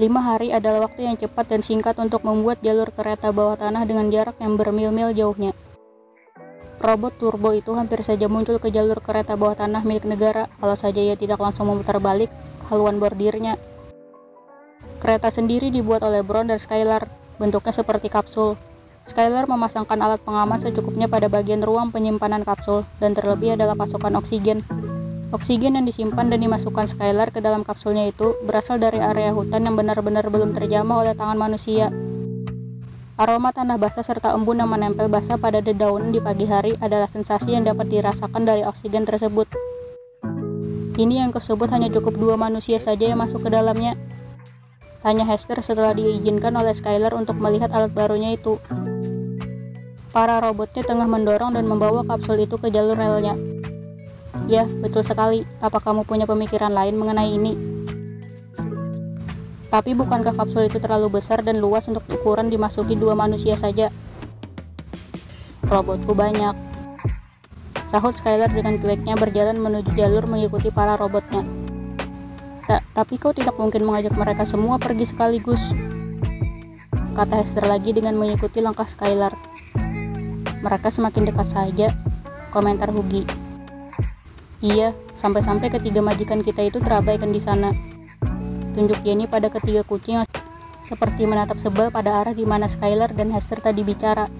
Lima hari adalah waktu yang cepat dan singkat untuk membuat jalur kereta bawah tanah dengan jarak yang bermil-mil jauhnya. Robot turbo itu hampir saja muncul ke jalur kereta bawah tanah milik negara kalau saja ia tidak langsung memutar balik haluan bordirnya. Kereta sendiri dibuat oleh Brown dan Skylar, bentuknya seperti kapsul. Skylar memasangkan alat pengaman secukupnya pada bagian ruang penyimpanan kapsul, dan terlebih adalah pasokan oksigen. Oksigen yang disimpan dan dimasukkan Skylar ke dalam kapsulnya itu berasal dari area hutan yang benar-benar belum terjamah oleh tangan manusia. Aroma tanah basah serta embun yang menempel basah pada dedaunan di pagi hari adalah sensasi yang dapat dirasakan dari oksigen tersebut. Ini yang tersebut hanya cukup dua manusia saja yang masuk ke dalamnya. Tanya Hester setelah diizinkan oleh Skylar untuk melihat alat barunya itu. Para robotnya tengah mendorong dan membawa kapsul itu ke jalur relnya. Ya, betul sekali. Apa kamu punya pemikiran lain mengenai ini? Tapi bukankah kapsul itu terlalu besar dan luas untuk ukuran dimasuki dua manusia saja? Robotku banyak. Sahut Skylar dengan cueknya berjalan menuju jalur mengikuti para robotnya. Ta tapi kau tidak mungkin mengajak mereka semua pergi sekaligus. Kata Hester lagi dengan mengikuti langkah Skylar. Mereka semakin dekat saja, komentar Hugi. Iya, sampai-sampai ketiga majikan kita itu terabaikan di sana. Tunjuk Jenny pada ketiga kucing seperti menatap sebel pada arah di mana Skylar dan Hester tadi bicara.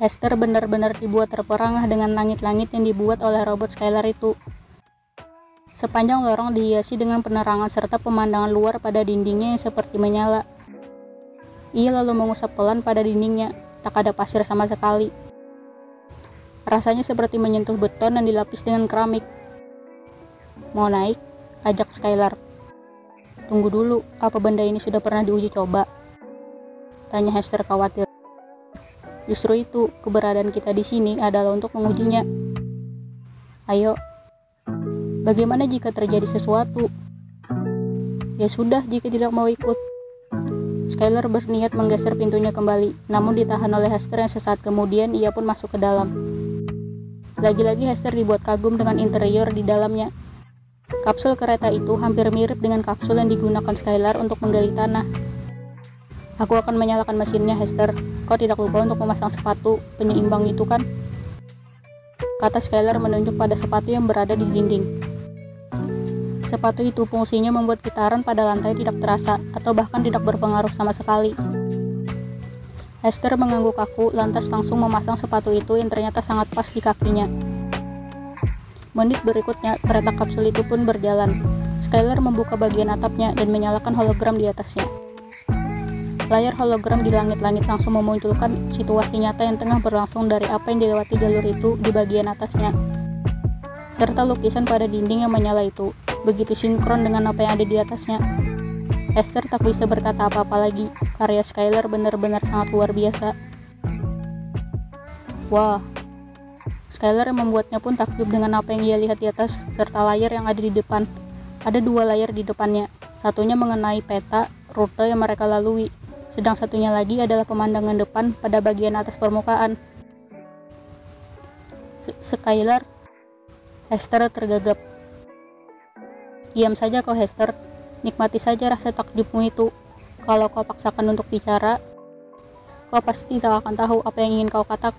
Hester benar-benar dibuat terperangah dengan langit-langit yang dibuat oleh robot Skylar itu. Sepanjang lorong dihiasi dengan penerangan serta pemandangan luar pada dindingnya yang seperti menyala. Ia lalu mengusap pelan pada dindingnya, tak ada pasir sama sekali. Rasanya seperti menyentuh beton dan dilapis dengan keramik. Mau naik? Ajak Skylar. Tunggu dulu, apa benda ini sudah pernah diuji coba? Tanya Hester khawatir. Justru itu, keberadaan kita di sini adalah untuk mengujinya. Ayo. Bagaimana jika terjadi sesuatu? Ya sudah, jika tidak mau ikut. Skylar berniat menggeser pintunya kembali, namun ditahan oleh Hester yang sesaat kemudian ia pun masuk ke dalam. Lagi-lagi Hester dibuat kagum dengan interior di dalamnya. Kapsul kereta itu hampir mirip dengan kapsul yang digunakan Skylar untuk menggali tanah. Aku akan menyalakan mesinnya, Hester. Kau tidak lupa untuk memasang sepatu penyeimbang itu kan? Kata Skylar menunjuk pada sepatu yang berada di dinding. Sepatu itu fungsinya membuat gitaran pada lantai tidak terasa atau bahkan tidak berpengaruh sama sekali. Hester mengangguk kaku, lantas langsung memasang sepatu itu yang ternyata sangat pas di kakinya. Menit berikutnya, kereta kapsul itu pun berjalan. Skylar membuka bagian atapnya dan menyalakan hologram di atasnya. Layar hologram di langit-langit langsung memunculkan situasi nyata yang tengah berlangsung dari apa yang dilewati jalur itu di bagian atasnya. Serta lukisan pada dinding yang menyala itu, begitu sinkron dengan apa yang ada di atasnya. Esther tak bisa berkata apa-apa lagi. Karya Skylar benar-benar sangat luar biasa. Wah, Skylar membuatnya pun takjub dengan apa yang ia lihat di atas serta layar yang ada di depan. Ada dua layar di depannya. Satunya mengenai peta rute yang mereka lalui, sedang satunya lagi adalah pemandangan depan pada bagian atas permukaan. Skylar, Hester tergagap. Diam saja kau Hester, Nikmati saja rasa takjubmu itu. Kalau kau paksakan untuk bicara, kau pasti tidak akan tahu apa yang ingin kau katakan.